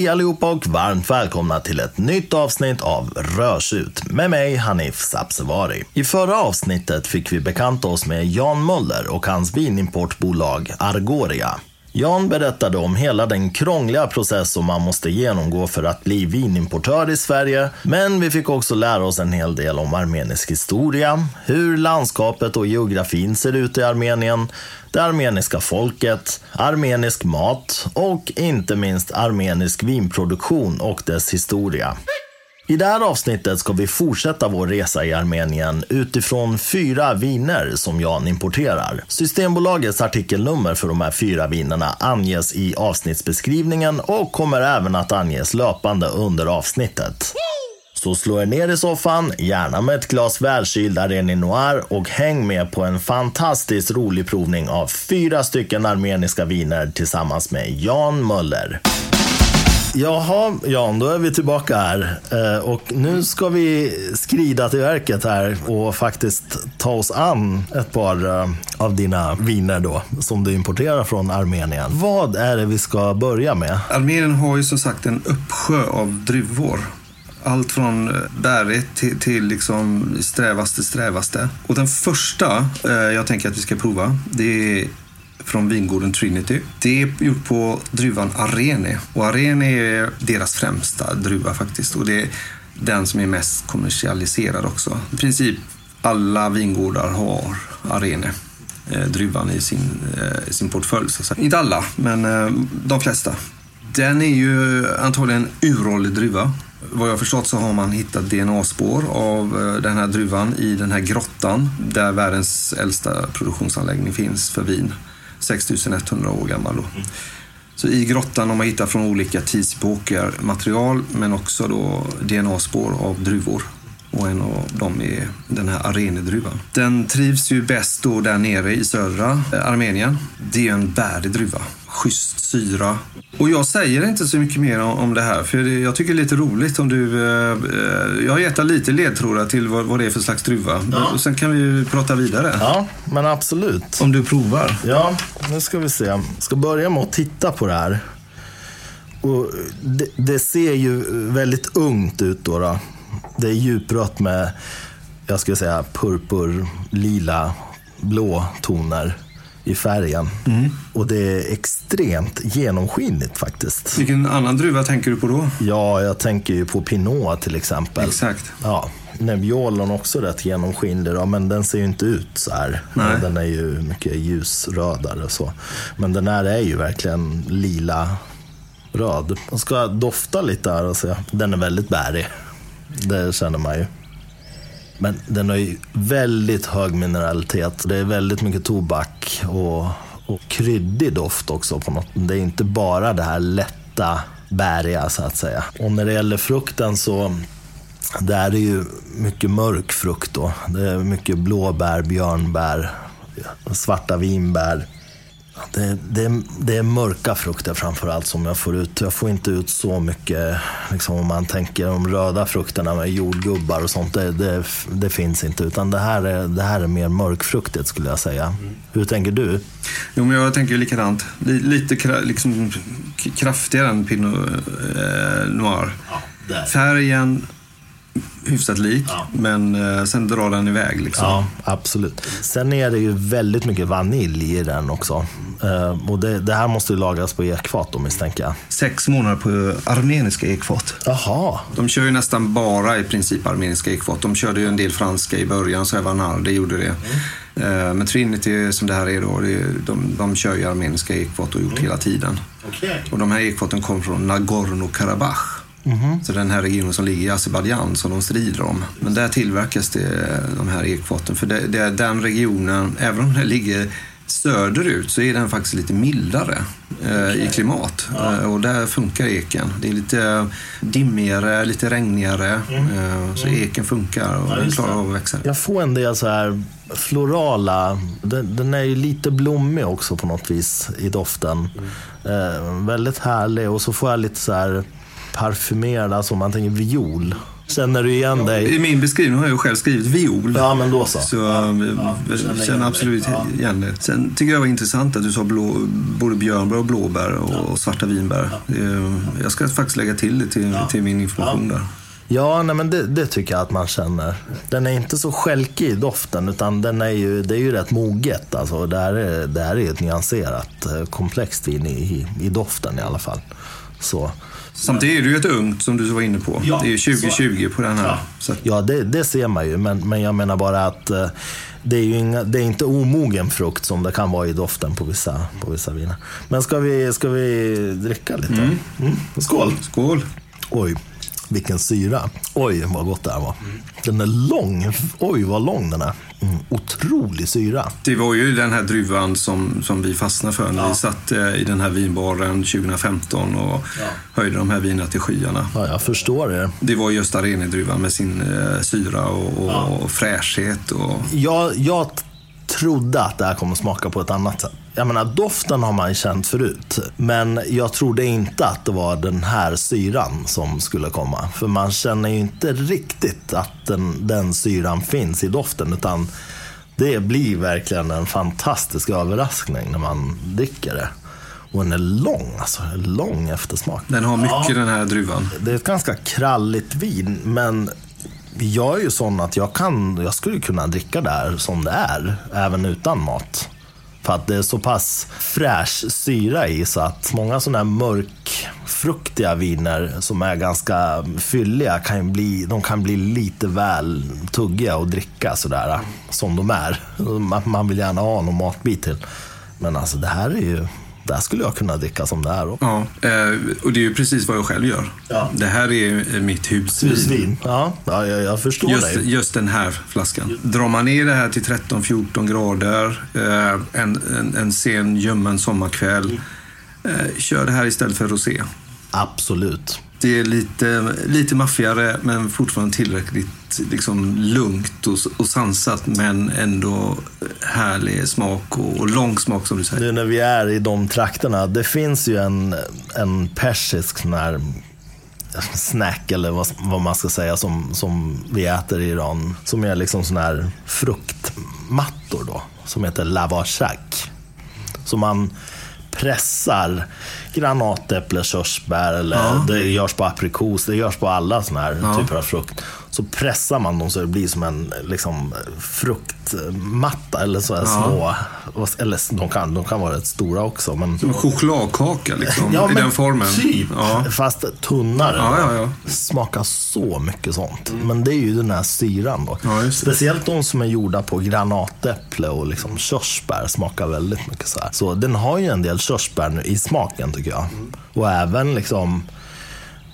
Hej allihopa och varmt välkomna till ett nytt avsnitt av Rörsut med mig Hanif Sabsevari. I förra avsnittet fick vi bekanta oss med Jan Möller och hans vinimportbolag Argoria. Jan berättade om hela den krångliga process som man måste genomgå för att bli vinimportör i Sverige. Men vi fick också lära oss en hel del om armenisk historia, hur landskapet och geografin ser ut i Armenien, det armeniska folket, armenisk mat och inte minst armenisk vinproduktion och dess historia. I det här avsnittet ska vi fortsätta vår resa i Armenien utifrån fyra viner som Jan importerar. Systembolagets artikelnummer för de här fyra vinerna anges i avsnittsbeskrivningen och kommer även att anges löpande under avsnittet. Så slå er ner i soffan, gärna med ett glas välkyld Areni Noir och häng med på en fantastiskt rolig provning av fyra stycken armeniska viner tillsammans med Jan Möller. Jaha, Jan, då är vi tillbaka här. Eh, och nu ska vi skrida till verket här och faktiskt ta oss an ett par eh, av dina viner då, som du importerar från Armenien. Vad är det vi ska börja med? Armenien har ju som sagt en uppsjö av druvor. Allt från eh, bärigt till, till liksom strävaste strävaste. Och den första eh, jag tänker att vi ska prova, det är från vingården Trinity. Det är gjort på druvan Arene. Och Arene är deras främsta druva faktiskt. Och det är den som är mest kommersialiserad också. I princip alla vingårdar har Arene eh, druvan i sin, eh, sin portfölj. Så Inte alla, men eh, de flesta. Den är ju antagligen en uråldrig druva. Vad jag förstått så har man hittat DNA-spår av eh, den här druvan i den här grottan där världens äldsta produktionsanläggning finns för vin. 6100 år gammal. Då. Så i grottan har man hittat från olika tidsepoker material men också då DNA-spår av druvor. Och en av dem är den här arenedruvan. Den trivs ju bäst då där nere i södra Armenien. Det är en bärig druva. Schysst syra. Och jag säger inte så mycket mer om det här för jag tycker det är lite roligt om du... Eh, jag har gett lite ledtrådar till vad, vad det är för slags druva. Ja. Och sen kan vi prata vidare. Ja, men absolut. Om du provar. Ja, nu ska vi se. Jag ska börja med att titta på det här. Och det, det ser ju väldigt ungt ut då. då. Det är djuprött med, jag skulle säga purpur, lila, blå toner i färgen. Mm. Och det är extremt genomskinligt faktiskt. Vilken annan druva tänker du på då? Ja, jag tänker ju på Pinot till exempel. Exakt. Ja, Nebbiolen också rätt genomskinlig då, men den ser ju inte ut så här. Nej. Den är ju mycket ljusrödare och så. Men den här är ju verkligen lila röd. Man ska dofta lite här och se. Den är väldigt bärig. Det känner man ju. Men den har ju väldigt hög mineralitet. Det är väldigt mycket tobak och, och kryddig doft också. på något. Det är inte bara det här lätta, bäriga så att säga. Och när det gäller frukten så det är ju mycket mörk frukt då. Det är mycket blåbär, björnbär, svarta vinbär. Det, det, det, är mörka frukter framförallt som jag får ut. Jag får inte ut så mycket, liksom, om man tänker de röda frukterna med jordgubbar och sånt. Det, det, det, finns inte. Utan det här, är, det här är mer mörkfruktigt skulle jag säga. Mm. Hur tänker du? Jo, men jag tänker likadant. Lite liksom, kraftigare än Pinot eh, Noir. Ja, Färgen hyfsat lik, ja. men eh, sen drar den iväg. Liksom. Ja, absolut. Sen är det ju väldigt mycket vanilj i den också. Eh, och det, det, här måste ju lagras på ekfat då misstänker jag. Sex månader på armeniska ekfat. Jaha. De kör ju nästan bara i princip armeniska ekfat. De körde ju en del franska i början, så Evanar, det gjorde det. Mm. Men Trinity som det här är då, det, de, de kör ju armeniska ekfat och gjort mm. hela tiden. Okay. Och de här ekfaten kom från Nagorno-Karabach. Mm. Så den här regionen som ligger i Azerbajdzjan som de strider om. Men där tillverkas det, de här ekfaten. För det, det är den regionen, även om den ligger söderut så är den faktiskt lite mildare eh, i klimat. Ja. Eh, och där funkar eken. Det är lite dimmigare, lite regnigare. Mm. Eh, så mm. eken funkar och ja, den klarar av att växa. Jag får en del så här florala, den, den, är ju lite blommig också på något vis i doften. Mm. Eh, väldigt härlig och så får jag lite så här parfymerad, alltså man tänker viol. Känner du igen dig? I min beskrivning har jag ju själv skrivit viol. Ja, men då så. Så jag känner absolut igen det. Sen tycker jag det var intressant att du sa blå, både björnbär och blåbär och svarta vinbär. Jag ska faktiskt lägga till det till, till min information där. Ja, nej, men det, det tycker jag att man känner. Den är inte så skälkig i doften, utan den är ju, det är ju rätt moget. Alltså, det, här är, det här är ett nyanserat, eh, komplext vin i, i, i doften i alla fall. Så, Samtidigt är det ju ett ungt som du var inne på. Ja, det är ju så är 2020 på den här. Så att, ja, det, det ser man ju, men, men jag menar bara att eh, det är ju inga, det är inte omogen frukt som det kan vara i doften på vissa, på vissa viner. Men ska vi, ska vi dricka lite? Mm. Skål! skål! Oj, vilken syra. Oj, vad gott det här var. Den är lång. Oj, vad lång den är. Mm, otrolig syra. Det var ju den här druvan som, som vi fastnade för när vi satt eh, i den här vinbaren 2015 och höjde de här vinerna till skyarna. Ja, jag förstår det. Det var just Arenidruvan med sin eh, syra och, och, och fräschhet. Och, Jag, jag trodde att det här kommer smaka på ett annat sätt. Jag menar, doften har man ju känt förut. Men jag trodde inte att det var den här syran som skulle komma. För man känner ju inte riktigt att den, den syran finns i doften. Utan det blir verkligen en fantastisk överraskning när man dricker det. Och den är lång, alltså. Lång eftersmak. den har mycket den här druvan. Det är ett ganska kralligt vin, men jag är ju sån att jag, kan, jag skulle kunna dricka det här som det är, även utan mat. För att det är så pass fräsch syra i så att många sådana här mörkfruktiga viner som är ganska fylliga kan ju bli, de kan bli lite väl tuggiga att dricka sådär som de är. Man- Man vill gärna ha någon matbit till. Men alltså det här är ju, det här skulle jag kunna dricka som det är. Ja, eh, och det är ju precis vad jag själv gör. Ja. Det här är eh, mitt husvin. Husvin. Ja, ja jag, jag förstår Just, dig. just den här flaskan. Drar man ner det här till 13-14 grader eh, en, en, en sen ljummen sommarkväll. Eh, kör det här istället för rosé. Absolut. Det är lite, lite maffigare men fortfarande tillräckligt liksom, lugnt och, och sansat men ändå härlig smak och, och lång smak som du säger. Nu när vi är i de trakterna, det finns ju en, en persisk sån här snack eller vad, vad man ska säga som, som vi äter i Iran. Som är liksom sån här fruktmattor då, som heter lavashak. Så man pressar granatäpple, körsbär eller det görs på aprikos, det görs på alla såna här typer av frukt. Så pressar man dem så det blir som en liksom, fruktmatta eller så här små. Eller de kan, de kan vara rätt stora också. Men, Som en chokladkaka liksom, Ja, i den formen. Typ, Ja. fast tunnare. Ja, ja, ja. Smakar så mycket sånt. Men det är ju den här syran då. Ja. Speciellt de som är gjorda på granatäpple och liksom körsbär smakar väldigt mycket så här. Så den har ju en del körsbär nu i smaken tycker jag. Och även liksom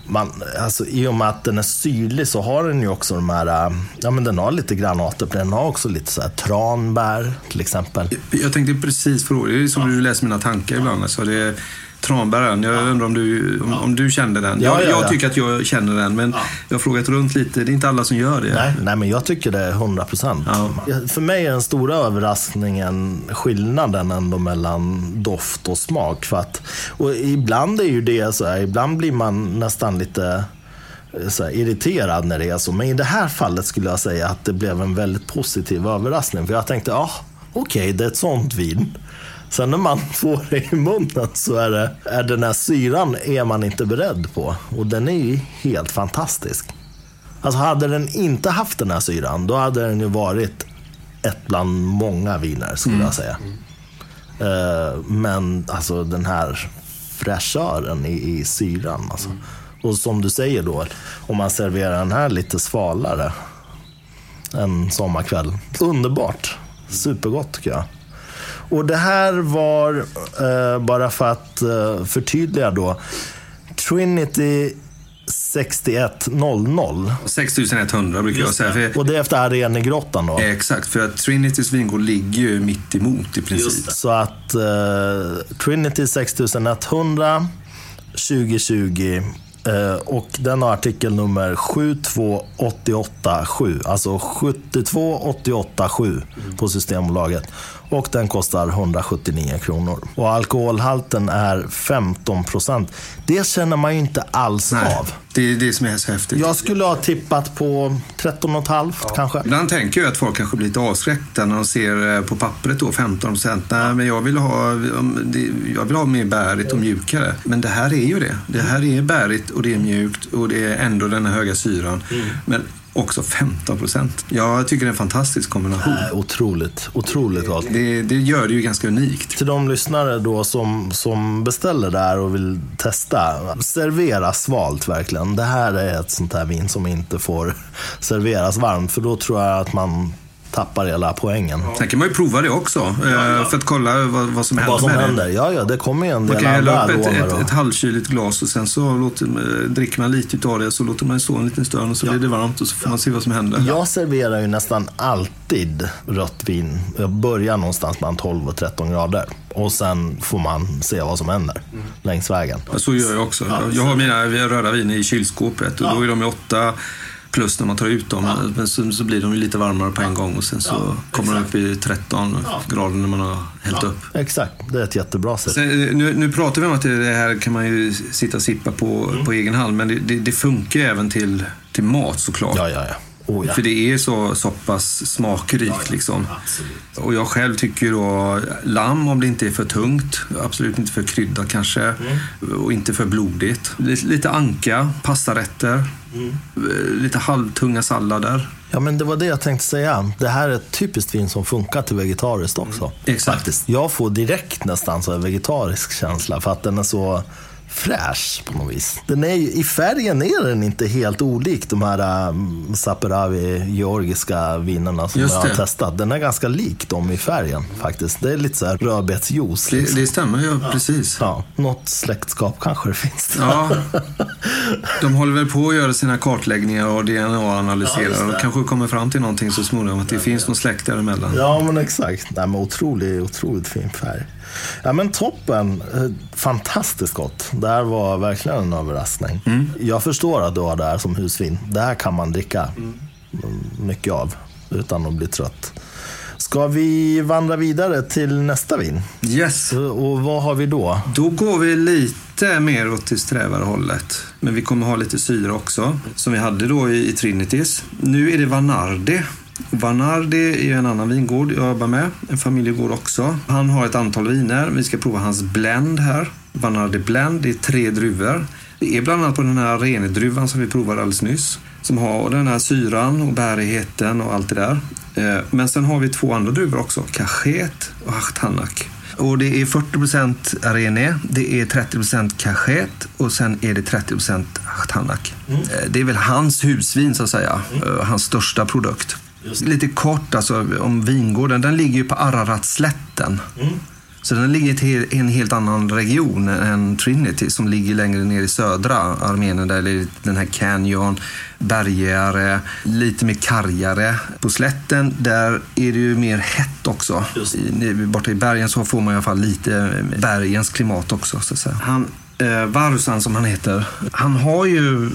man, alltså, I och med att den är syrlig så har den ju också de här, äh, ja men den har lite granatäpple, den har också lite så här tranbär till exempel. Jag tänkte precis fråga, det är som du läser mina tankar ibland. Alltså det är tranbären, jag undrar om du, om, om du kände den. Ja, jag, ja, jag ja. tycker att jag känner den, men jag har frågat runt lite. Det är inte alla som gör det. Nej, nej, men jag tycker det är 100 procent. För mig är den stora överraskningen skillnaden ändå mellan doft och smak. För att, och ibland är ju det så här, ibland blir man nästan lite eh, irriterad när det är så. Men i det här fallet skulle jag säga att det blev en väldigt positiv överraskning. För jag tänkte, ja, okej, det är ett sånt vin. Sen när man får det i munnen så är, det, är den här syran är man inte beredd på. Och den är ju helt fantastisk. Alltså hade den inte haft den här syran, då hade den ju varit ett bland många viner skulle jag säga. Eh, men alltså den här fräschören i, i syran. Alltså. Och som du säger då, om man serverar den här lite svalare en sommarkväll. Underbart. Supergott tycker jag. Och det här var, eh, bara för att eh, förtydliga då, Trinity 6100. 6100 brukar jag säga. För, Och det är efter Arenegrottan då. exakt, för att Trinitys vingård ligger ju mitt emot i princip. Så att eh, Trinity 6100 2020 eh, och den har artikelnummer 72887. Alltså 72887 på Systembolaget. Och den kostar 179 kronor. Och alkoholhalten är 15 procent. Det känner man ju inte alls Nej, av. det är det som är så häftigt. Jag skulle ha tippat på 13,5 kanske. Ibland tänker jag att folk kanske blir lite avskräckta när de ser eh, på pappret då 15 procent. Nej, men jag vill, ha, jag vill ha mer bärigt och mjukare. Men det här är ju det. Det här är bärigt och det är mjukt och det är ändå den här höga syran. Men också 15 procent. Jag tycker det är en fantastisk kombination. Nej, Otroligt, otroligt gott. Det, det gör det ju ganska unikt. Till de lyssnare då som, som beställer där och vill testa, servera svalt verkligen. Det här är ett sånt här vin som inte får serveras varmt, för då tror jag att man tappar hela poängen. Sen kan man ju prova det också eh, för att kolla vad, vad som händer Vad som med det. händer? Ja, ja, det kommer ju en Man del kan hälla andra upp ett, ett, ett halvkyligt glas och sen så låter, eh, dricker man lite utav det så låter man det stå en liten stund och så blir det varmt och så får man se vad som händer. Jag serverar ju nästan alltid rött vin. Jag börjar någonstans mellan 12 och 13 grader. Och sen får man se vad som händer längs vägen. Ja, Så gör jag också. Jag har mina röda viner i kylskåpet och då är de ju åtta plus när man tar ut dem. Men så, så blir de ju lite varmare på en gång och sen så kommer de upp i 13 grader när man har hällt upp. Exakt, det är ett jättebra sätt. Sen, nu, nu pratar vi om att det här kan man ju sitta och sippa på, på egen hand, men det, det, det funkar ju även till, till mat såklart. Ja, ja, ja. Oh, ja. För det är så, så pass smakrikt liksom. Och jag själv tycker då lamm om det inte är för tungt, absolut inte för kryddat kanske och inte för blodigt. Lite, lite anka, pastarätter, eh, lite halvtunga sallader. Ja, men det var det jag tänkte säga. Det här är ett typiskt vin som funkar till vegetariskt också. Exakt. Faktiskt. Jag får direkt nästan så här vegetarisk känsla för att den är så fräsch på något vis. Den är, I färgen är den inte helt olik de här um, Saperavi georgiska vinerna som Just jag har det. testat. Den är ganska lik dem i färgen faktiskt. Det är lite så här rödbetsjuice. Det, Liksom. det stämmer ju precis. Ja, något släktskap kanske det finns. Ja, de håller väl på att göra sina kartläggningar och Ja, DNA-analyserar det. och kanske kommer fram till någonting så småningom att det finns någon släkt däremellan. Ja, men exakt. Nej, men otroligt, otroligt fin färg. Ja, men toppen. Eh, Fantastiskt gott. Det här var verkligen en överraskning. Jag förstår att du har det här som husvin. Det här kan man dricka mm, mycket av utan att bli trött. Ska vi vandra vidare till nästa vin? Yes. Och vad har vi då? Då går vi lite mer åt det strävare hållet. Men vi kommer ha lite syra också, som vi hade då i, i Trinities. Nu är det Vanardi. Vanardi är ju en annan vingård jag jobbar med, en familjegård också. Han har ett antal viner. Vi ska prova hans blend här. Vanardi Blend, det är tre druvor. Det är bland annat på den här renedruvan som vi provade alldeles nyss. Som har den här syran och bärigheten och allt det där. Eh, Men sen har vi två andra druvor också, Cachet och Hachtanak. Och det är 40% Arene, det är 30% Cachet och sen är det 30 Hachtanak. Eh, Det är väl hans husvin så att säga, Eh, hans största produkt. Lite kort alltså om vingården, den ligger ju på Araratslätten. Så den ligger i en helt annan region än Trinity som ligger längre ner i södra Armenien. Där det är den här canyon, bergigare, lite mer kargare. På slätten där är det ju mer hett också. I, borta i bergen så får man i alla fall lite bergens klimat också. Så att säga. Han, eh, Varusan som han heter, han har ju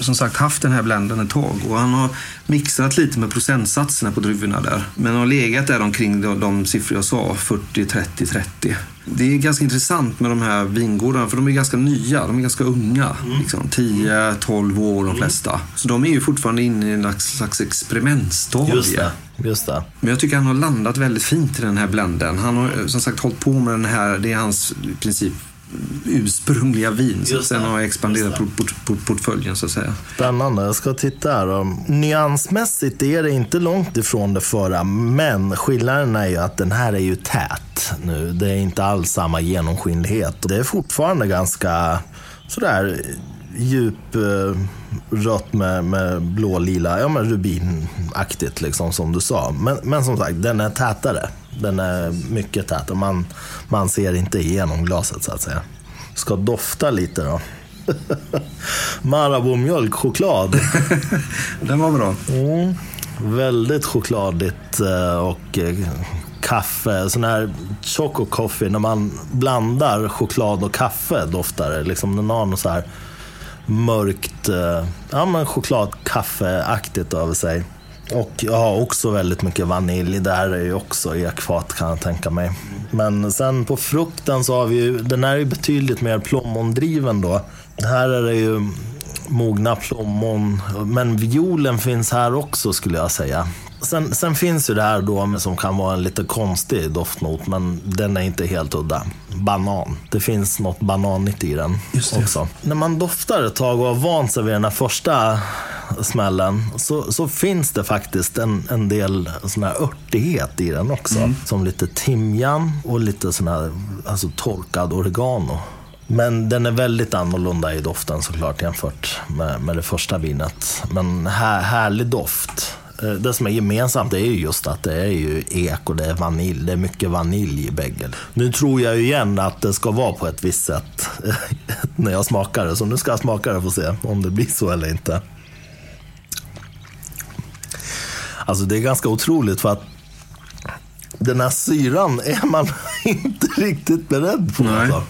som sagt haft den här blenden ett tag och han har mixat lite med procentsatserna på druvorna där. Men har legat där omkring de, de siffror jag sa, 40, 30, 30. Det är ganska intressant med de här vingårdarna för de är ganska nya, de är ganska unga. Liksom, 10, 12 år de flesta. Så de är ju fortfarande inne i en slags, experimentstadie. Just det. Just det. Men jag tycker han har landat väldigt fint i den här blenden. Han har eh, som sagt hållit på med den här, det är hans i princip ursprungliga vin. Så sen har jag expanderat port, port, port, portföljen så att säga. Spännande. Jag ska titta här. då. Nyansmässigt är det inte långt ifrån det förra, men skillnaden är ju att den här är ju tät nu. Det är inte alls samma genomskinlighet. Det är fortfarande ganska sådär djup eh, rött med, med blå-lila, ja men rubinaktigt liksom som du sa. Men, men som sagt, den är tätare. Den är mycket tätare. Man, man ser inte igenom glaset så att säga. Ska dofta lite då. Marabou mjölkchoklad. Den var bra. Mm. Väldigt chokladigt eh, och eh, kaffe. Sån här choco coffee, när man blandar choklad och kaffe doftar det. Liksom den har något så här mörkt, eh, ja men chokladkaffeaktigt över sig. Och jag har också väldigt mycket vanilj. Det här är ju också ekfat kan jag tänka mig. Men sen på frukten så har vi ju, den här är ju betydligt mer plommondriven då. Här är det ju mogna plommon, men violen finns här också skulle jag säga. Sen, sen, finns ju det här då som kan vara en lite konstig doftnot, men den är inte helt udda. Banan. Det finns något bananigt i den också. När man doftar ett tag och har vant sig vid den här första smällen så, så finns det faktiskt en, en del sån här örtighet i den också. Mm. Som lite timjan och lite sån här alltså torkad oregano. Men den är väldigt annorlunda i doften såklart jämfört med, med det första vinet. Men här, härlig doft. Eh, det som är gemensamt är ju just att det är ju ek och det är vanilj. Det är mycket vanilj i bägge. Nu tror jag ju igen att det ska vara på ett visst sätt när jag smakar det. Så nu ska jag smaka det och få se om det blir så eller inte. Alltså det är ganska otroligt för att den här syran är man inte riktigt beredd på. Alltså.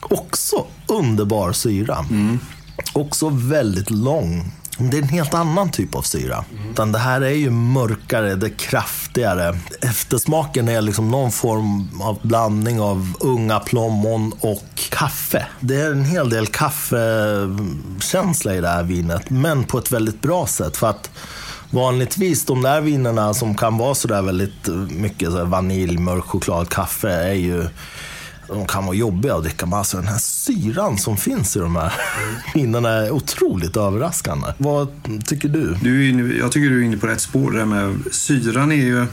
Också underbar syra. Mm. Också väldigt lång. Det är en helt annan typ av syra. Mm. Utan det här är ju mörkare, det är kraftigare. Eftersmaken är liksom någon form av blandning av unga plommon och kaffe. Det är en hel del kaffekänsla i det här vinet, men på ett väldigt bra sätt. För att Vanligtvis de där vinerna som kan vara sådär väldigt mycket så vanilj, mörk choklad, kaffe är ju de kan vara jobbiga att dricka, men alltså den här syran som finns i de här vinerna är otroligt överraskande. Vad tycker du? du inne, jag tycker du är inne på rätt spår. Det med syran är ju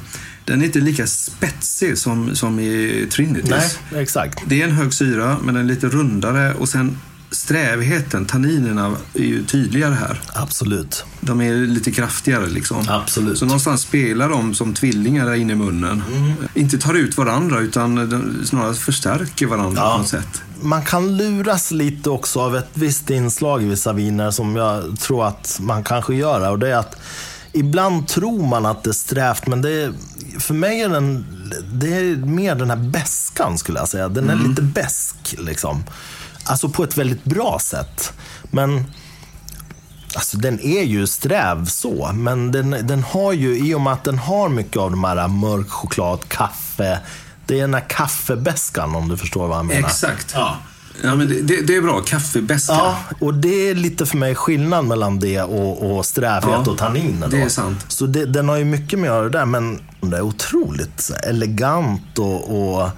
den är inte lika spetsig som, som i Trinities. Nej, exakt. Det är en hög syra, men den är lite rundare och sen strävheten, tanninerna, är ju tydligare här. Absolut. De är lite kraftigare liksom. Absolut. Så någonstans spelar de som tvillingar där inne i munnen. Mm. Inte tar ut varandra utan snarare förstärker varandra ja. på något sätt. Man kan luras lite också av ett visst inslag i vissa viner som jag tror att man kanske gör. Och det är att Ibland tror man att det är strävt, men det är, för mig är den, det är mer den här bäskan skulle jag säga. Den är mm. lite bäsk liksom. Alltså på ett väldigt bra sätt. Men Alltså den är ju sträv så, men den, den har ju, i och med att den har mycket av de här mörk choklad, kaffe. Det är den här kaffebäskan om du förstår vad jag menar. Exakt. Ja. Ja, men det, det, är bra. Kaffebäska. Ja, och det är lite för mig skillnad mellan det och, och strävhet ja, och tanniner. Det är sant. Så det, den har ju mycket med att göra där, men det är otroligt elegant och, och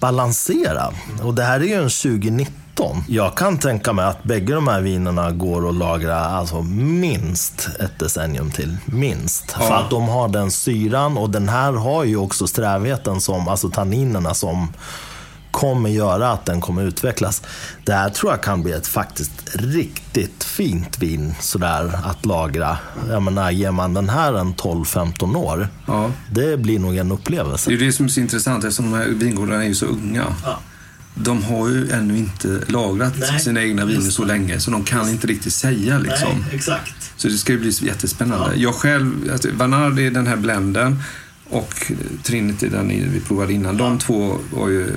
balanserad. Och det här är ju en 2019 13. Jag kan tänka mig att bägge de här vinerna går att lagra alltså minst ett decennium till. Minst. Ja. För att de har den syran och den här har ju också strävheten, som, alltså tanninerna som kommer göra att den kommer utvecklas. Det här tror jag kan bli ett faktiskt riktigt fint vin sådär att lagra. Jag menar, ger man den här en 12-15 år, ja. det blir nog en upplevelse. Det är det som är så intressant eftersom de här vingårdarna är ju så unga. Ja de har ju ännu inte lagrat Nej, sina egna viner så länge så de kan inte riktigt säga. Liksom. Nej, exakt. Så det ska ju bli jättespännande. Ja. Jag själv, alltså, Vanard är den här blenden och Trinity, den vi provade innan. Ja. De två var ju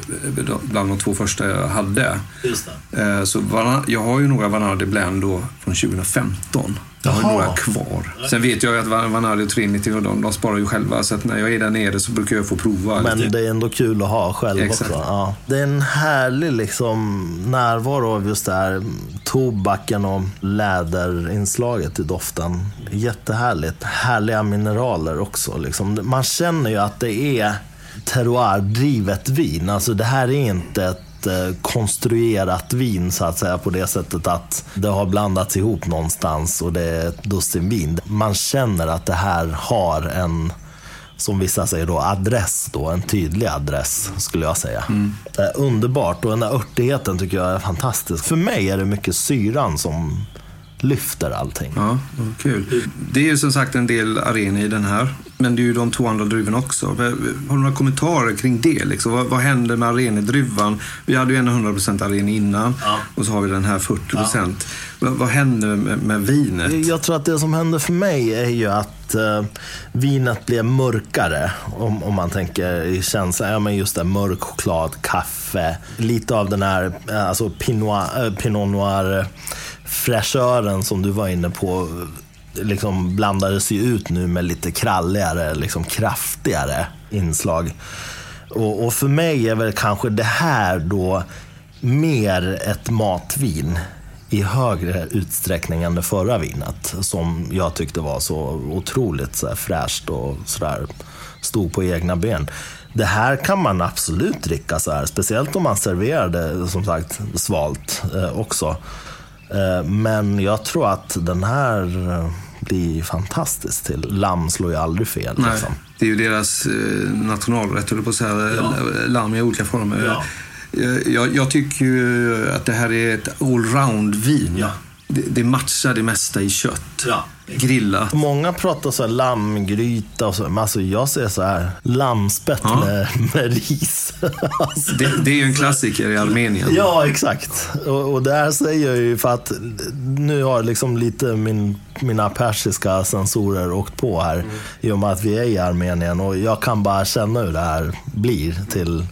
bland de två första jag hade. Just det. Eh, så jag har ju några Vanardi Blend då från 2015. Jag har Jaha. några kvar. Sen vet jag att Vanardi och Trinity de, de sparar ju själva, så att när jag är där nere så brukar jag få prova. Men lite. det är ändå kul att ha själv Exakt. också. Ja. Det är en härlig liksom, närvaro av just det här tobaken och läderinslaget i doften. Jättehärligt. Härliga mineraler också. Liksom. Man känner ju att det är terroir-drivet vin. Alltså det här är inte ett Eh, konstruerat vin så att säga på det sättet att det har blandats ihop någonstans och det är ett dussin vin. Man känner att det här har en som vissa säger då, adress då, en tydlig adress skulle jag säga. Mm. Är underbart och den där örtigheten tycker jag är fantastisk. För mig är det mycket syran som lyfter allting. Ja, kul. Det är ju som sagt en del arenor i den här. Men det är ju de två andra druvorna också. Har du några kommentarer kring det? Liksom? Vad, vad händer med arenedruvan? Vi hade ju en 100% aren innan ja. och så har vi den här 40%. Ja. Vad, vad händer med, med, vinet? Jag tror att det som händer för mig är ju att uh, vinet blir mörkare. Om, om man tänker i känslan. Ja, men just det, mörk choklad, kaffe. Lite av den här uh, alltså pinot, pinot noir fräschören som du var inne på liksom blandades ju ut nu med lite kralligare, liksom kraftigare inslag. Och, och för mig är väl kanske det här då mer ett matvin i högre utsträckning än det förra vinet. Som jag tyckte var så otroligt så här fräscht och sådär stod på egna ben. Det här kan man absolut dricka så här. Speciellt om man serverar det som sagt svalt eh, också. Eh, men jag tror att den här eh, blir fantastisk till. Lamm slår ju aldrig fel. Nej, Liksom. det är ju deras eh, nationalrätt, höll på att säga. Ja. Lamm i olika former. Ja. Jag, jag tycker ju att det här är ett allround-vin. Ja. Det, det matchar det mesta i kött. Grillat. Många pratar så här lammgryta och så, men alltså jag säger så här, lammspett Ja. med, med ris. alltså, Det, det är ju en klassiker i Armenien. Ja, exakt. Och, och det här säger jag ju för att nu har liksom lite min, mina persiska sensorer åkt på här i och med att vi är i Armenien och jag kan bara känna hur det här blir till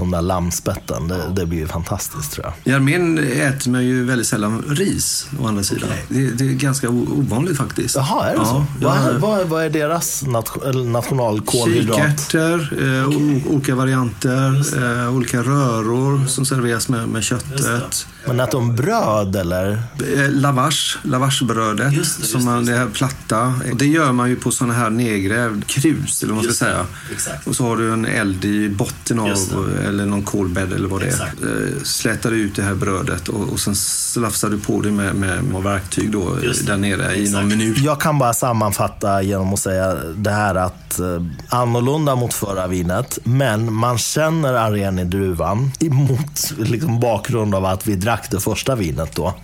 de där lammspetten. Det, det blir ju fantastiskt tror jag. I Armenien äter man ju väldigt sällan ris, å andra sidan. Det, det är ganska ovanligt faktiskt. Jaha, är det Ja, så? Vad, vad, vad är deras nation, nationalkolhydrat? Kikärtor, eh, o- olika varianter, eh, olika röror som serveras med, med köttet. Men att de bröd eller? Eh, Lavash, lavashbrödet, Just det, som man, det, här platta. Det gör man ju på sådana här nedgrävd krus, eller vad man ska säga. exakt. Och så har du en eld i botten av, eller någon kolbädd eller vad det Exakt. är. Eh, Slätar du ut det här brödet och, och sen slafsar du på det med, med, med verktyg då, där nere i någon exakt. minut. Jag kan bara sammanfatta genom att säga det här att eh, annorlunda mot förra vinet, men man känner aren i druvan emot liksom, bakgrund av att vi drack det första vinet då.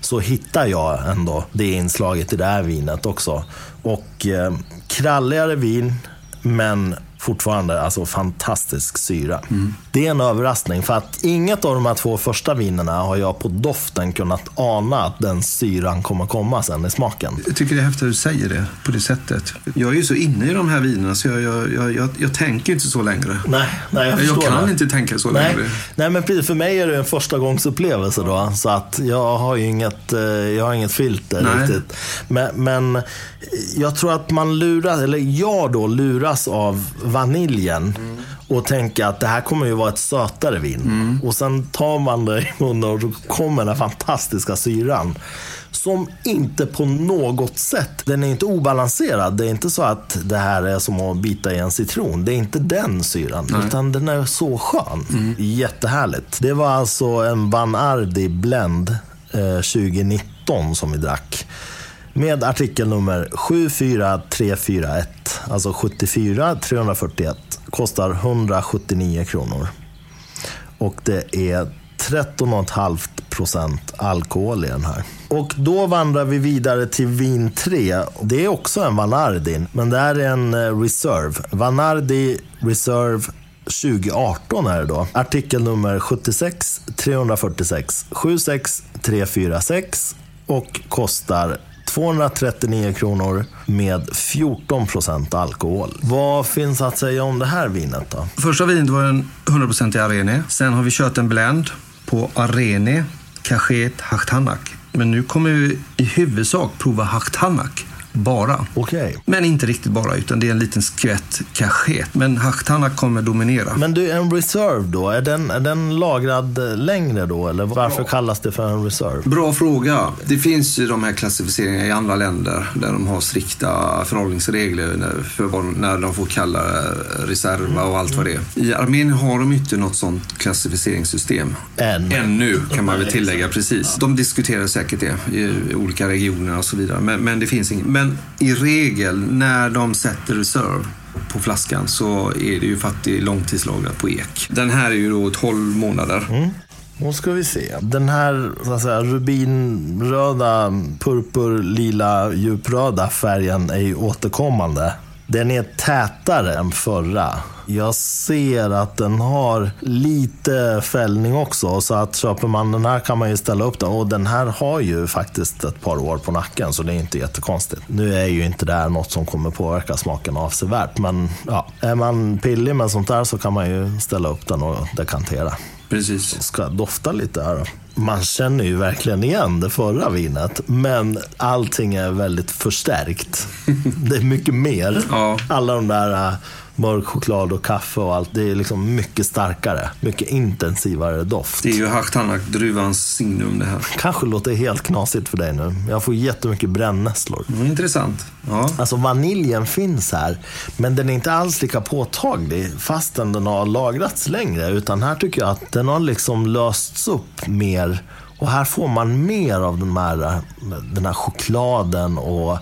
Så hittar jag ändå det inslaget i det här vinet också. Och eh, kralligare vin, men fortfarande alltså fantastisk syra. Det är en överraskning för att inget av de här två första vinerna har jag på doften kunnat ana att den syran kommer komma sen i smaken. Jag tycker det är häftigt att du säger det på det sättet. Jag är ju så inne i de här vinerna så jag, jag, jag, jag, jag tänker inte så längre. Nej, nej jag Jag kan det. inte tänka så Nej, längre. nej, men precis. För mig är det en första gångsupplevelse då. Så att jag har ju inget, eh, jag har inget filter Nej. riktigt. Men, men jag tror att man luras, eller jag då luras av vaniljen. Och tänker att det här kommer ju vara ett sötare vin. Och sen tar man det i munnen och då kommer den fantastiska syran. Som inte på något sätt, den är inte obalanserad. Det är inte så att det här är som att bita i en citron. Det är inte den syran. Utan den är så skön. Jättehärligt. Det var alltså en Van Ardi Blend eh, 2019 som vi drack. Med artikelnummer 74341. Alltså 74 341. Kostar 179 kronor. Och det är 13,5 procent alkohol i den här. Och då vandrar vi vidare till vin 3. Det är också en Vanardi, men det här är en eh, Reserve. Vanardi Reserve 2018 är det då. Artikelnummer 76 346 76 346 och kostar 239 kronor med 14 procent alkohol. Vad finns att säga om det här vinet då? Första vinet var en 100% i Arene. Sen har vi kört en blend på Arene, Cachet, Hachtanak. Men nu kommer vi i huvudsak prova Hachtanak bara. Okej. Men inte riktigt bara, utan det är en liten skvätt Cachet. Men Hachtanak kommer dominera. Men du, en reserve då, är den, är den lagrad längre då? Eller varför kallas det för en reserve? Bra fråga. Det finns ju de här klassificeringarna i andra länder där de har strikta förhållningsregler för vad, när de får kalla reserva och allt vad det är. I Armenien har de inte något sånt klassificeringssystem. Än. Ännu kan man väl tillägga, precis. De diskuterar säkert det i olika regioner och så vidare. Men, men det finns inget. Men i regel när de sätter reserve på flaskan så är det ju för att det är långtidslagrat på ek. Den här är ju då 12 månader. Mm. Då ska vi se. Den här så att säga, rubinröda, purpurlila, djupröda färgen är ju återkommande. Den är tätare än förra. Jag ser att den har lite fällning också. Så att köper man den här kan man ju ställa upp den. Och den här har ju faktiskt ett par år på nacken. Så det är inte jättekonstigt. Nu är ju inte det här något som kommer påverka smaken avsevärt. Men ja, är man pillig med sånt där så kan man ju ställa upp den och dekantera. Precis. Ska dofta lite här då. man känner ju verkligen igen det förra vinet. Men allting är väldigt förstärkt. Det är mycket mer. Ja. Alla de där äh, mörk choklad och kaffe och allt. Det är liksom mycket starkare. Mycket intensivare doft. Det är ju Hachtanak, druvans signum det här. Kanske låter helt knasigt för dig nu. Jag får jättemycket brännässlor. Mm, intressant. Ja. Alltså vaniljen finns här, men den är inte alls lika påtaglig fastän den har lagrats längre. Utan här tycker jag att den har liksom lösts upp mer. Och här får man mer av den här, den här chokladen och,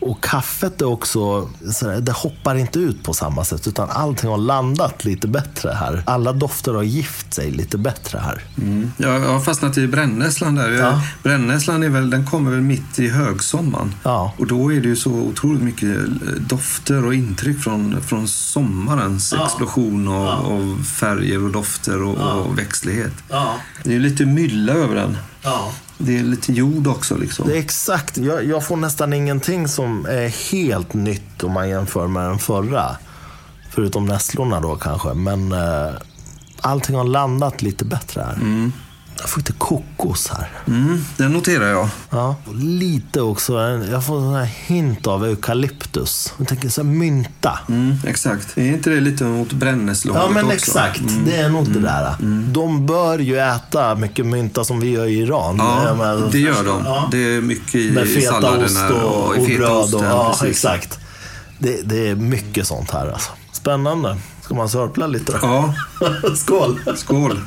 och kaffet är också, sådär, det hoppar inte ut på samma sätt. Utan allting har landat lite bättre här. Alla dofter har gift sig lite bättre här. Mm. Jag har fastnat i brännässlan där. Ja. Brännässlan är väl, den kommer väl mitt i högsommaren. Ja. Och då är det ju så otroligt mycket eh, dofter och intryck från, från sommarens Ja. explosion av, Ja. av färger och dofter och, och växtlighet. Ja, Det är ju lite mylla över den. ja. Det är lite jord också liksom. Exakt. Jag, jag får nästan ingenting som är helt nytt om man jämför med den förra. Förutom nässlorna då kanske. Men eh, allting har landat lite bättre här. Jag får lite kokos här. Mm, den noterar jag. Ja. Och lite också. Jag får en hint av eukalyptus. Jag tänker så här mynta. Mm, exakt. Är inte det lite mot brännässlehållet Ja men också? exakt, det är nog det där. De bör ju äta mycket mynta som vi gör i Iran. Ja, menar, det gör de. Ja. Det är mycket i, Med i fetaost salladerna och, och, i bröd. Och, ja, precis. exakt. Det, det är mycket sånt här alltså. Spännande. Ska man sörpla lite då? Ja, Skål! skål.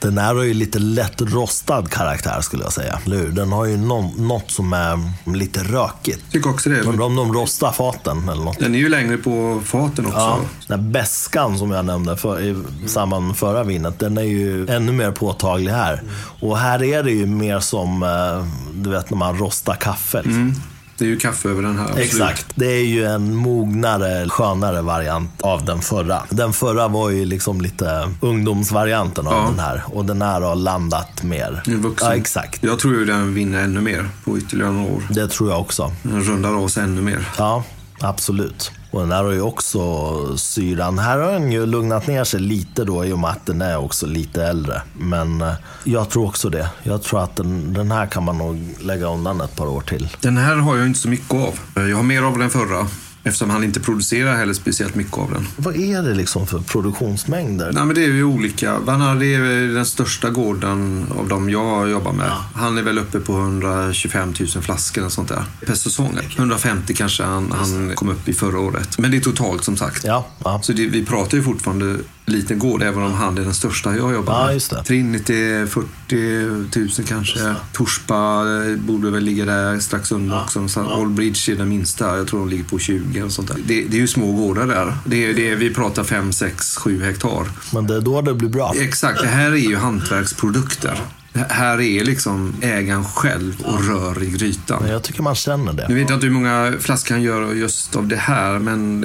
Den här har ju lite lätt rostad karaktär skulle jag säga. Den har ju nå- något som är lite rökigt. Tycker också det. Undrar om de rostar faten eller något. Den är ju längre på faten också. Ja, den här beskan som jag nämnde för, i samband med förra vinet, den är ju ännu mer påtaglig här. Och här är det ju mer som, eh, du vet när man rostar kaffe. Liksom. Mm. Det är ju kaffe över den här. absolut. Exakt. Det är ju en mognare, skönare variant av den förra. Den förra var ju liksom lite ungdomsvarianten av Ja. den här. Och den här har landat mer. Är vuxen. Ja, exakt. Jag tror ju den vinner ännu mer på ytterligare några år. Det tror jag också. Den rundar av sig ännu mer. Ja, absolut. Och den här har ju också syran. Här har den ju lugnat ner sig lite då i och med att den är också lite äldre. Men eh, jag tror också det. Jag tror att den, den här kan man nog lägga undan ett par år till. Den här har jag inte så mycket av. Jag har mer av den förra. Eftersom han inte producerar heller speciellt mycket av den. Vad är det liksom för produktionsmängder? Nej, men det är ju olika. Vanardi är den största gården av de jag jobbar med. Han är väl uppe på 125 000 flaskor och sånt där per säsong. 150 kanske han, han kom upp i förra året. Men det är totalt som sagt. Ja, ja. Så det, vi pratar ju fortfarande liten gård, även om han är den största jag jobbar Ja, med. just det. Trinity är 40 000 kanske. Torspa eh, borde väl ligga där strax under också. Så Allbridge är den minsta. Jag tror de ligger på 20 och sånt där. Det, det är ju små gårdar där. Det, är- det, är- vi pratar 5, 6, 7 hektar. Men det är då det blir bra. Exakt, det här är ju hantverksprodukter. Här är liksom ägaren själv och rör i grytan. Jag tycker man känner Nu det. vet jag inte hur många flaskor han gör just av det här, men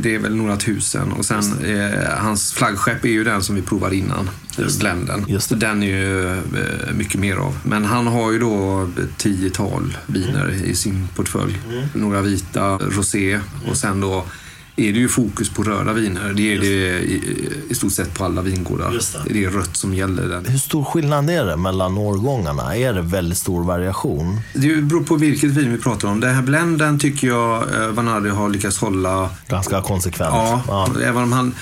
det är väl några tusen. Och sen, eh, hans flaggskepp är ju den som vi provade innan, Blenden. Den är ju eh, mycket mer av. Men han har ju då tiotal viner i sin portfölj. Mm. Några vita, rosé och sen då är det ju fokus på röda viner. Det är det i, i stort sett på alla vingårdar. Det. Det är rött som gäller. Den. Hur stor skillnad är det mellan årgångarna? Är det väldigt stor variation? Det beror på vilket vin vi pratar om. Den här blenden tycker jag eh, Vanardi har lyckats hålla Ganska konsekvent. Ja, även om han,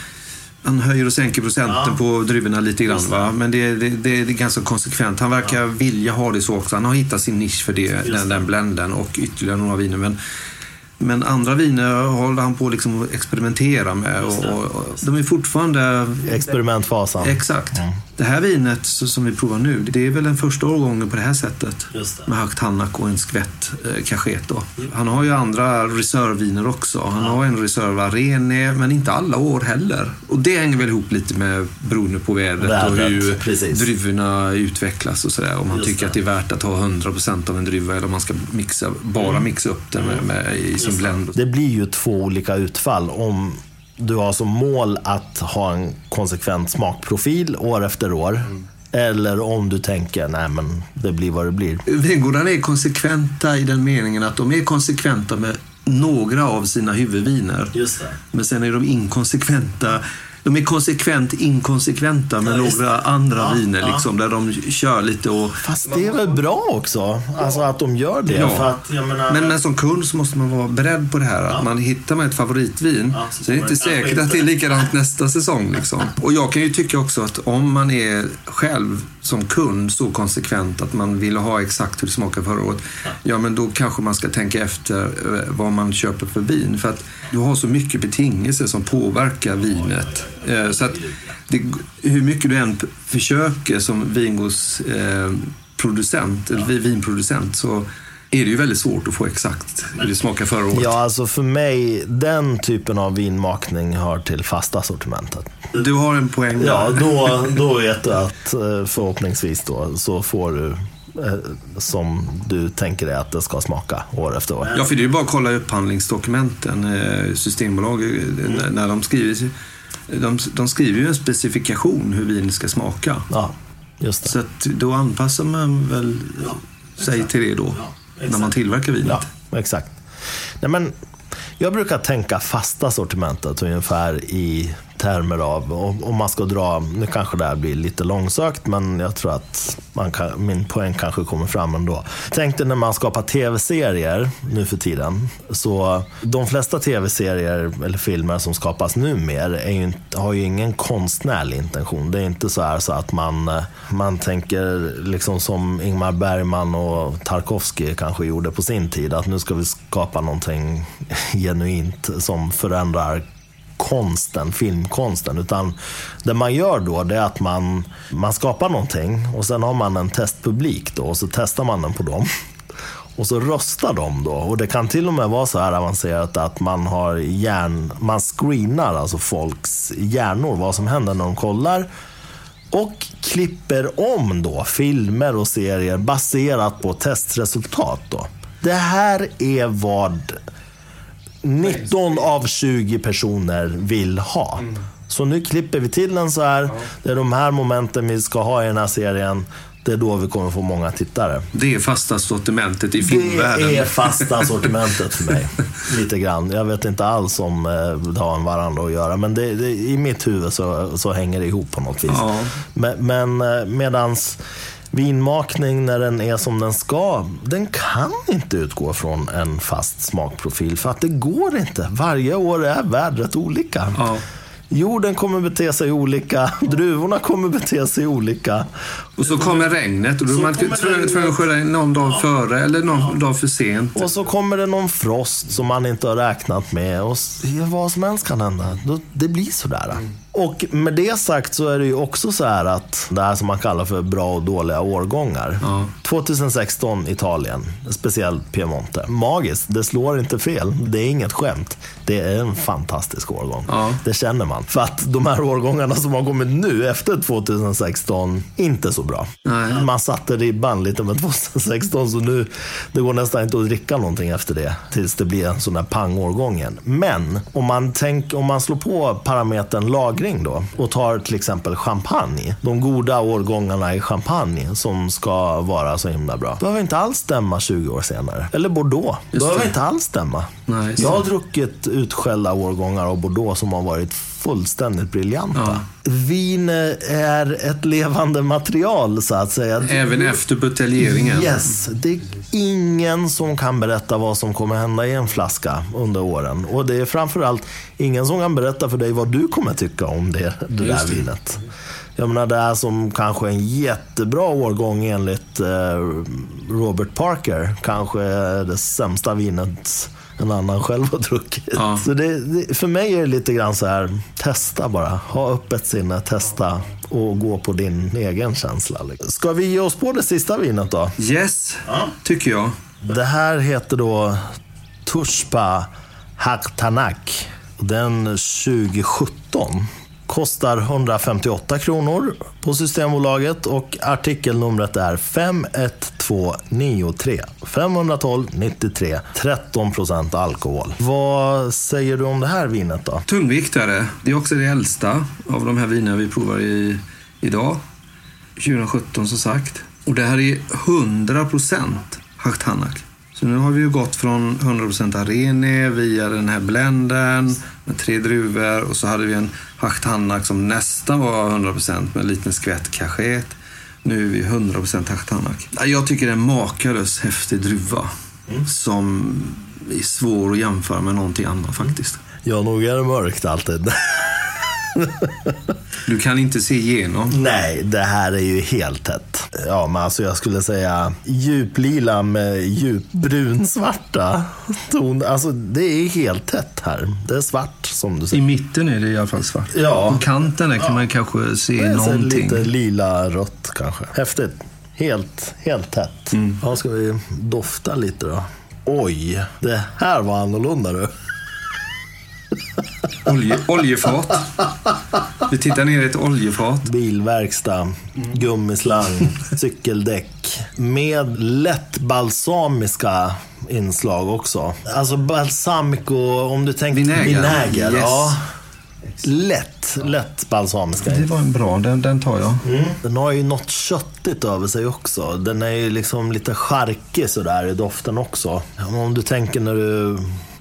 han höjer och sänker procenten på druvorna lite grann. Va? Men det, det, det, det är ganska konsekvent. Han verkar vilja ha det så också. Han har hittat sin nisch för det, den, den blenden och ytterligare några viner. Men, men andra viner håller han på liksom att experimentera med. Och, och, och, de är fortfarande... Experimentfasen. Exakt. Det här vinet som vi provar nu, det är väl den första årgången på det här sättet. Just det. Med högt hannak och en skvätt eh, cachet då. Han har ju andra reservviner också. Han har en reserv Arene, men inte alla år heller. Och det hänger väl ihop lite med beroende på vädret och Vädret, hur precis. druvorna utvecklas och sådär. Om man Just tycker det. att det är värt att ha 100% av en druva eller om man ska mixa, bara mixa upp den med, med, i sin blend. Det blir ju två olika utfall om du har som mål att ha en konsekvent smakprofil år efter år. Eller om du tänker, nej men det blir vad det blir. Vingårdarna är konsekventa i den meningen att de är konsekventa med några av sina huvudviner. Just det. Men sen är de inkonsekventa de är konsekvent inkonsekventa med Ja, några andra Ja, viner. ja. Liksom, där de kör lite och... Fast det är väl bra också? Alltså att de gör det. Ja. Att, menar, Men, men som kund så måste man vara beredd på det här. Att man hittar med ett favoritvin Ja, så så är det inte man säkert att det är likadant nästa säsong. Liksom. Och jag kan ju tycka också att om man är själv som kund så konsekvent att man ville ha exakt hur det smakade förra året. Ja, men då kanske man ska tänka efter eh, vad man köper för vin. För att du har så mycket betingelser som påverkar vinet. Eh, så att det, hur mycket du än försöker som vingårdsproducent, eh, producent, eller vinproducent, så är det ju väldigt svårt att få exakt hur det smakar förra året. Ja, alltså för mig, den typen av vinmakning hör till fasta sortimentet. Du har en poäng där. Ja, då, då vet du att eh, förhoppningsvis då så får du eh, som du tänker dig att det ska smaka år efter år. Ja, för det är ju bara att kolla upphandlingsdokumenten. eh, Systembolag, n- när de skriver, de, de skriver ju en specifikation hur vinet ska smaka. Ja, just det. Så att då anpassar man väl sig till det då, när man tillverkar vinet. Ja, exakt. Nej, men jag brukar tänka fasta sortimentet ungefär i termer av, om man ska dra, nu kanske det här blir lite långsökt, men jag tror att man kan, min poäng kanske kommer fram ändå. Tänk dig när man skapar tv-serier nu för tiden. Så de flesta tv-serier eller filmer som skapas numer är ju har ju ingen konstnärlig intention. Det är inte så här så att man, man tänker liksom som Ingmar Bergman och Tarkovsky kanske gjorde på sin tid. Att nu ska vi skapa någonting genuint som förändrar konsten, filmkonsten. Utan det man gör då det är att man, man skapar någonting och sen har man en testpublik då och så testar man den på dem. Och så röstar de då. Och det kan till och med vara så här avancerat att man har hjärn, man screenar alltså folks hjärnor, vad som händer när de kollar. Och klipper om då filmer och serier baserat på testresultat. Då. Det här är vad 19 av 20 personer vill ha. Så nu klipper vi till den så här. Det är de här momenten vi ska ha i den här serien. Det är då vi kommer få många tittare. Det är fasta sortimentet i Det filmvärlden. är fasta sortimentet för mig. Lite grann. Jag vet inte alls om eh, det har en varandra att göra. Men det, det, i mitt huvud så, så hänger det ihop på något vis. Ja. Men, men eh, medans vinmakning när den är som den ska, den kan inte utgå från en fast smakprofil. För att det går inte. Varje år är vädret olika. Ja. Jorden kommer bete sig olika, druvorna kommer bete sig olika. Och så kommer regnet och då är man tvungen att skörda in någon dag före eller någon dag för sent. Och så kommer det någon frost som man inte har räknat med. Och ja, vad som helst kan hända. Det blir sådär. Och med det sagt så är det ju också så här att det här som man kallar för bra och dåliga årgångar. Ja. 2016 Italien, speciellt Piemonte. Magiskt, det slår inte fel. Det är inget skämt. Det är en fantastisk årgång. Ja. Det känner man. För att de här årgångarna som har kommit nu efter 2016, inte så bra. Nej. Man satte ribban lite med 2016 så nu, det går nästan inte att dricka någonting efter det. Tills det blir en sån där pangårgång igen. Men om man, tänk, om man slår på parametern lagring då och tar till exempel champagne. De goda årgångarna i champagne som ska vara så himla bra. Behöver inte alls stämma 20 år senare. Eller Bordeaux. Behöver det. inte alls stämma. Nej, Jag har druckit utskällda årgångar av Bordeaux som har varit fullständigt briljanta. Vin är ett levande material så att säga. Även efter buteljeringen. Yes, det är ingen som kan berätta vad som kommer hända i en flaska under åren. Och det är framförallt ingen som kan berätta för dig vad du kommer tycka om det, det där vinet. Jag menar det är som kanske en jättebra årgång enligt eh, Robert Parker. Kanske det sämsta vinet en annan själv har druckit. Ja. Så det, det, för mig är det lite grann så här, testa bara. Ha öppet sinne, testa och gå på din egen känsla. liksom. Ska vi ge oss på det sista vinet då? Yes, tycker jag. Det här heter då Tushpa Haktanak. Den 2017. Kostar 158 kronor på Systembolaget och artikelnumret är 0293 512 93. 13 procent alkohol. Vad säger du om det här vinet då? Tungviktare. Det är också det äldsta av de här vinerna vi provar i, idag. 2017 som sagt. Och det här är 100 procent Hachtanak. Så nu har vi ju gått från 100% Arene via den här blenden med tre druvor och så hade vi en Hachtanak som nästan var 100% med en liten skvätt kachet. Nu är vi 100% Hachtanak. Jag tycker det är en makalös häftig druva som är svår att jämföra med någonting annat faktiskt. Ja, nog är det mörkt alltid. Du kan inte se igenom. Nej, det här är ju helt tätt. Ja, men alltså jag skulle säga djuplila med djupbrunsvarta ton. Alltså det är helt tätt här. Det är svart som du I säger. mitten är det i alla fall svart. Ja. På kanten där kan man kanske se Det någonting. lite lila rött kanske. Häftigt. Helt, helt tätt. Ja, ska vi dofta lite då? Oj, det här var annorlunda du. Olje, oljefat. Vi tittar ner i ett oljefat. Bilverkstad, gummislang, cykeldäck. Med lätt balsamiska inslag också. Alltså balsamico, om du tänker Vinäger. vinäger Yes. ja. Lätt, lätt balsamiska. Det var en bra, den, den tar jag. Den har ju något köttigt över sig också. Den är ju liksom lite charkig sådär i doften också. Om du tänker när du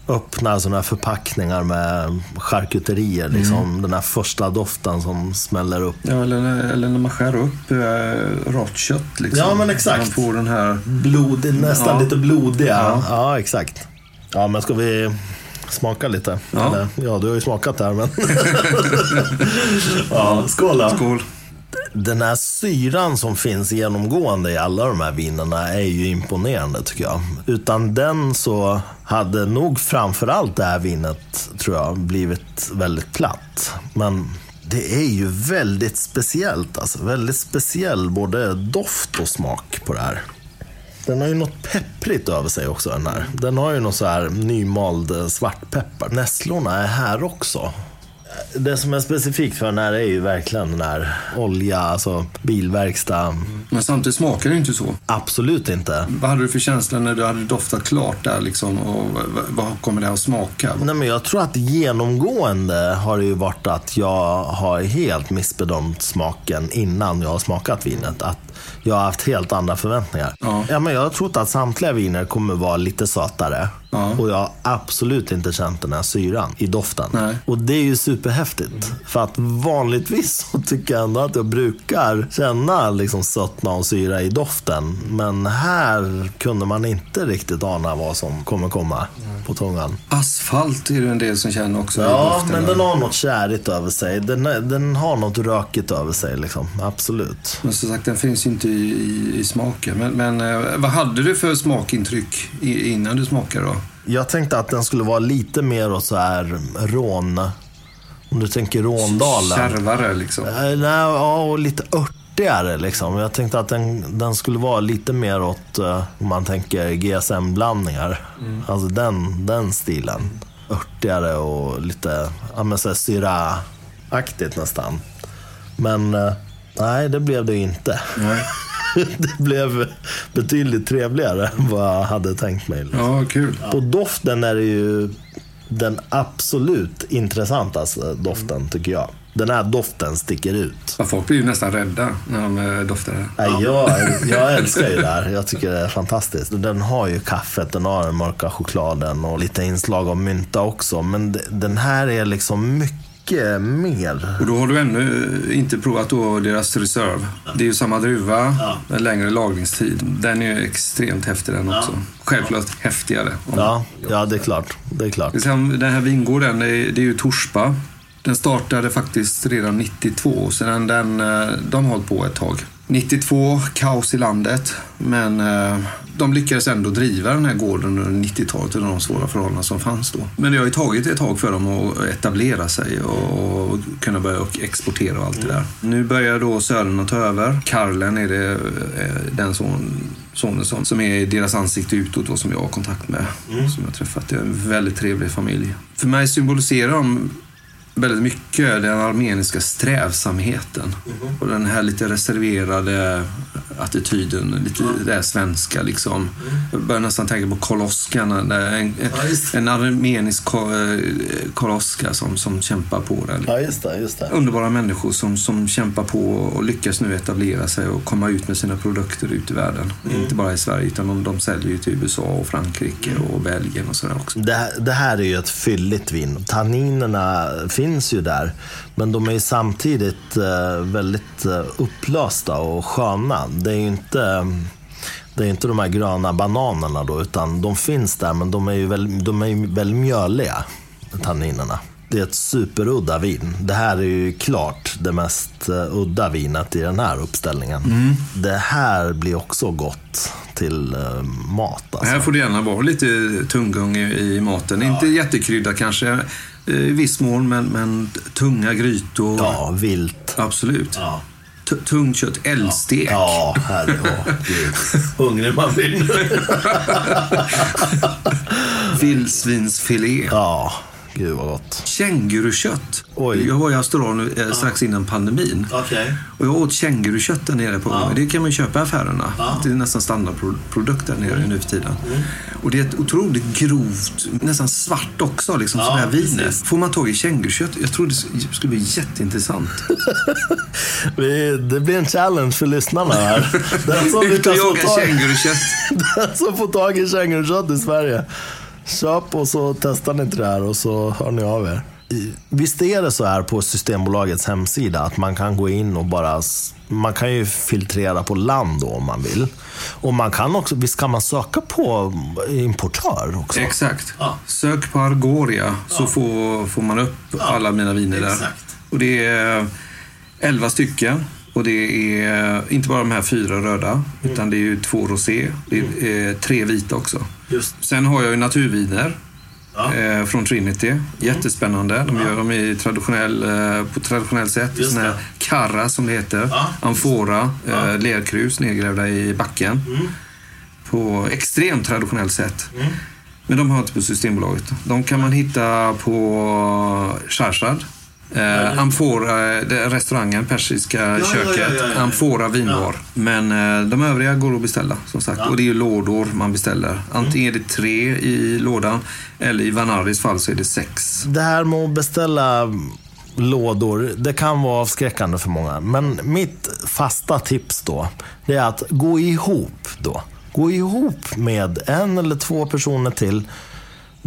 öppnar sådana här förpackningar med charkuterier. Liksom, Den här första doften som smäller upp. Ja, eller, eller när man skär upp äh, rått kött. Liksom. Ja, men exakt. Man får den här... Blodig, nästan Ja. lite blodiga. Ja. Ja. exakt. Ja, men ska vi smaka lite? Ja. Eller, ja, du har ju smakat där, men... ja, skål då. Skål. Den här syran som finns genomgående i alla de här vinerna är ju imponerande tycker jag. Utan den så hade nog framförallt det här vinet, tror jag, blivit väldigt platt. Men det är ju väldigt speciellt alltså. Väldigt speciell både doft och smak på det här. Den har ju något pepprigt över sig också den här. Den har ju någon så här nymald eh, svartpeppar. Nässlorna är här också. Det som är specifikt för den här är ju verkligen den här olja, alltså bilverkstad. Men samtidigt smakar det inte så. Absolut inte. Vad hade du för känsla när du hade doftat klart där liksom? Och vad kommer det att smaka? Nej, men jag tror att genomgående har det ju varit att jag har helt missbedömt smaken innan jag har smakat vinet. Att jag har haft helt andra förväntningar. Ja. men jag har trott att samtliga viner kommer vara lite sötare. Ja. Och jag har absolut inte känt den här syran i doften. Nej. Och det är ju superhäftigt. För att vanligtvis så tycker jag ändå att jag brukar känna liksom sötma och syra i doften. Men här kunde man inte riktigt ana vad som kommer komma på tungan. Asfalt är det en del som känner också. Ja, men den har något kärigt över sig. Den, den har något rökigt över sig, liksom. Absolut. Men som sagt, den finns inte i, i, i smaken. Men, men eh, vad hade du för smakintryck innan du smakade då? Jag tänkte att den skulle vara lite mer åt så här rån... Om du tänker Råndalen. Kärvare liksom. Eh, Nej, ja, och lite örtigare liksom. Jag tänkte att den, den skulle vara lite mer åt, eh, om man tänker GSM-blandningar. Alltså den, den stilen. Örtigare och lite, ja men syra-aktigt nästan. Men nej, det blev det inte. Nej. det blev betydligt trevligare än vad jag hade tänkt mig. Ja, kul. På doften är det ju den absolut intressantaste doften, tycker jag. Den här doften sticker ut. Ja, folk blir ju nästan rädda när de eh, doftar det. Nej, jag, jag älskar ju det här. Jag tycker det är fantastiskt. Den har ju kaffet, den har den mörka chokladen och lite inslag av mynta också. Men de- den här är liksom mycket mer. Och då har du ännu inte provat då deras Reserve. Det är ju samma druva, med längre lagringstid. Den är ju extremt häftig den också. Självklart häftigare. Ja, ja det är klart. Det är klart. Liksom, Den här vingården, det är, det är ju Torspa. Den startade faktiskt redan 92, så den, den, eh, de har hållit på ett tag. 92, kaos i landet, men eh, de lyckades ändå driva den här gården under 90-talet under de svåra förhållanden som fanns då. Men det har ju tagit ett tag för dem att etablera sig och, och kunna börja exportera och allt det där. Nu börjar då sönerna ta över. Karlen är det eh, den son, sonen som, är deras ansikte utåt och som jag har kontakt med. Som jag har träffat. Det är en väldigt trevlig familj. För mig symboliserar de väldigt mycket den armeniska strävsamheten. Och den här lite reserverade attityden, lite det där svenska liksom. Jag börjar nästan tänka på koloskarna, en, en armenisk eh, koloska som, som kämpar på det. Ja, just det. Just det. Underbara människor som, som kämpar på och lyckas nu etablera sig och komma ut med sina produkter ut i världen. Inte bara i Sverige utan de, de säljer ju till USA och Frankrike och Belgien och sådär också. Det, det här är ju ett fylligt vin. Tanninerna finns finns ju där, men de är ju samtidigt eh, väldigt eh, upplösta och sköna. Det är ju inte, det är inte de här gröna bananerna då, utan de finns där, men de är ju väldigt, de är ju väldigt mjöliga, tanninerna. Det är ett superudda vin. Det här är ju klart det mest eh, udda vinet i den här uppställningen. Det här blir också gott till eh, mat. Alltså. Här får det gärna vara lite tunggung i, maten. Inte jättekrydda kanske eh, i viss mån, men, men tunga grytor. Ja, vilt. Absolut. Ja. Tungt kött, älgstek. Ja, herre åh, gud. Hungrig man blir nu. Vildsvinsfilé. Ja, gud vad gott. Kängurukött. Oj. Jag var i Australien eh, strax innan pandemin. Okej. Och jag åt kängurukött där nere på gång. Det kan man köpa i affärerna. Det är nästan standardprodukt där nere nu för tiden. Och det är ett otroligt grovt, nästan svart också, liksom Ja, sådär vinet. precis. Får man tag i kängurukött? Jag tror det skulle bli jätteintressant. Det blir en challenge för lyssnarna här. Den som, lyckas få tag, den som får tag i kängurukött i Sverige. Köp och så testar ni inte det här och så hör ni av er. Visst är det så här på Systembolagets hemsida att man kan gå in och bara... Man kan ju filtrera på land då om man vill. Och man kan också, visst kan man söka på importör också? Exakt. Ja. Sök på Argoria så får, får man upp alla mina viner där. exakt. Och det är 11 stycken. Och det är inte bara de här fyra röda, Mm. utan det är ju två rosé. Det är eh, tre vita också. Just. Sen har jag ju naturviner Ja. eh, från Trinity. Jättespännande. De gör dem i traditionell, eh, på traditionellt sätt. Just Sån här karra som det heter. Ja. Amfora, eh, lerkrus nedgrävda i backen. Mm. På extremt traditionellt sätt. Men de har inte på Systembolaget. De kan man hitta på Sharzad. Eh, Amfora, är restaurangen, persiska ja, köket. ja, ja. Amfora vinbar. Men eh, de övriga går att beställa som sagt. Och det är ju lådor man beställer. Antingen är det tre i lådan eller i Vanaris fall så är det sex. Det här med att beställa lådor, det kan vara avskräckande för många. Men mitt fasta tips då, det är att gå ihop då. Gå ihop med en eller två personer till.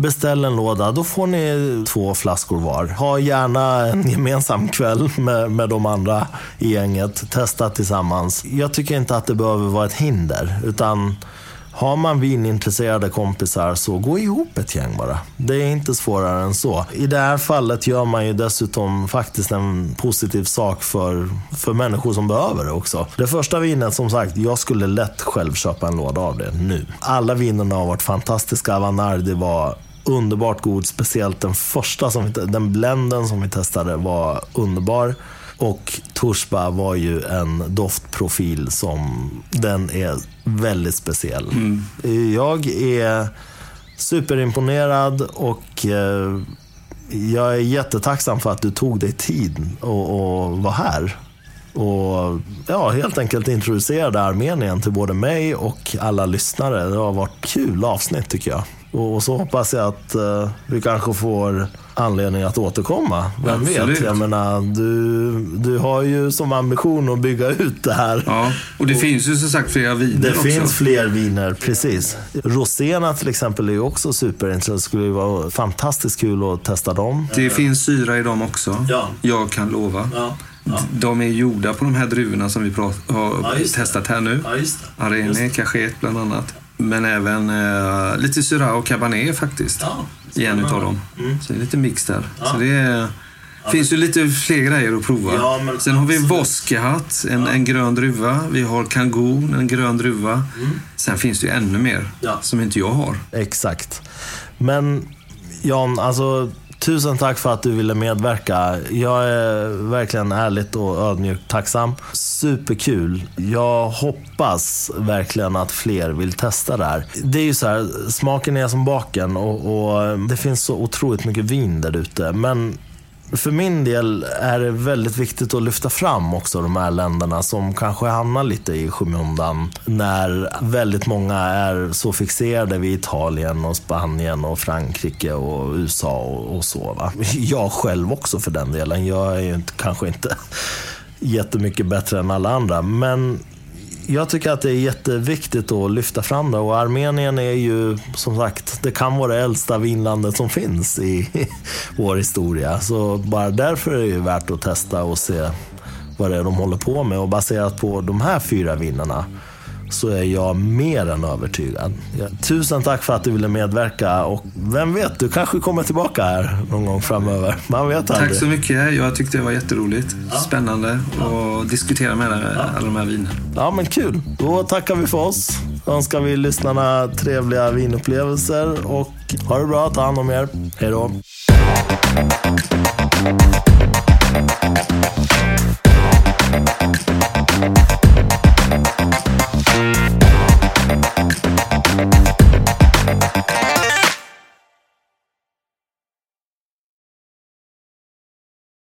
Beställ en låda, då får ni två flaskor var. Ha gärna en gemensam kväll med, med de andra i gänget. Testa tillsammans. Jag tycker inte att det behöver vara ett hinder. Utan har man vinintresserade kompisar så gå ihop ett gäng bara. Det är inte svårare än så. I det här fallet gör man ju dessutom faktiskt en positiv sak för, för människor som behöver det också. Det första vinet, som sagt, jag skulle lätt själv köpa en låda av det nu. Alla vinerna har varit fantastiska. Avanardi var underbart god, speciellt den första, som vi, den blenden som vi testade var underbar. Och Torsba var ju en doftprofil som, den är väldigt speciell. Jag är superimponerad och eh, jag är jättetacksam för att du tog dig tid och, och var här. Och ja, helt enkelt introducerade Armenien till både mig och alla lyssnare. Det har varit kul avsnitt tycker jag. Och så hoppas jag att eh, vi kanske får anledning att återkomma. Vem Absolut. vet? Jag menar, du, du har ju som ambition att bygga ut det här. Ja, och det finns ju som sagt flera viner Det också. finns fler viner, precis. Roséerna till exempel är ju också superintressant. Det skulle ju vara fantastiskt kul att testa dem. Det finns syra i dem också. Ja. Jag kan lova. De är gjorda på de här druvorna som vi har Ja, testat här nu. det. Arene, Cachet bland annat. Men även eh, lite Syrah och Cabernet faktiskt. Ja, I en utav dem. Så det är lite mix där. Så det är, finns ju lite fler grejer att prova. Ja, men Sen har vi. Voskehatt, en, en grön druva. Vi har Kangon, en grön druva. Sen finns det ju ännu mer Ja. som inte jag har. Exakt. Men Jan, alltså tusen tack för att du ville medverka. Jag är verkligen ärligt och ödmjukt tacksam. Superkul. Jag hoppas verkligen att fler vill testa det här. Det är ju så här, smaken är som baken och, och det finns så otroligt mycket vin där ute. Men för min del är det väldigt viktigt att lyfta fram också de här länderna som kanske hamnar lite i skymundan när väldigt många är så fixerade vid Italien och Spanien och Frankrike och USA och, och så. Va? Jag själv också för den delen. Jag är ju inte, kanske inte jättemycket bättre än alla andra, men jag tycker att det är jätteviktigt att lyfta fram det och Armenien är ju som sagt, det kan vara det äldsta vinlandet som finns i vår historia. Så bara därför är det ju värt att testa och se vad det är de håller på med och baserat på de här fyra vinnarna så är jag mer än övertygad. Tusen tack för att du ville medverka och vem vet, du kanske kommer tillbaka här någon gång framöver. Man vet aldrig. Tack så mycket. Jag tyckte det var jätteroligt. Ja. Spännande att diskutera med dig ja. alla de här vinerna. Ja, men kul. Då tackar vi för oss. Önskar vi lyssnarna trevliga vinupplevelser och ha det bra. Ta hand om er. Hej då.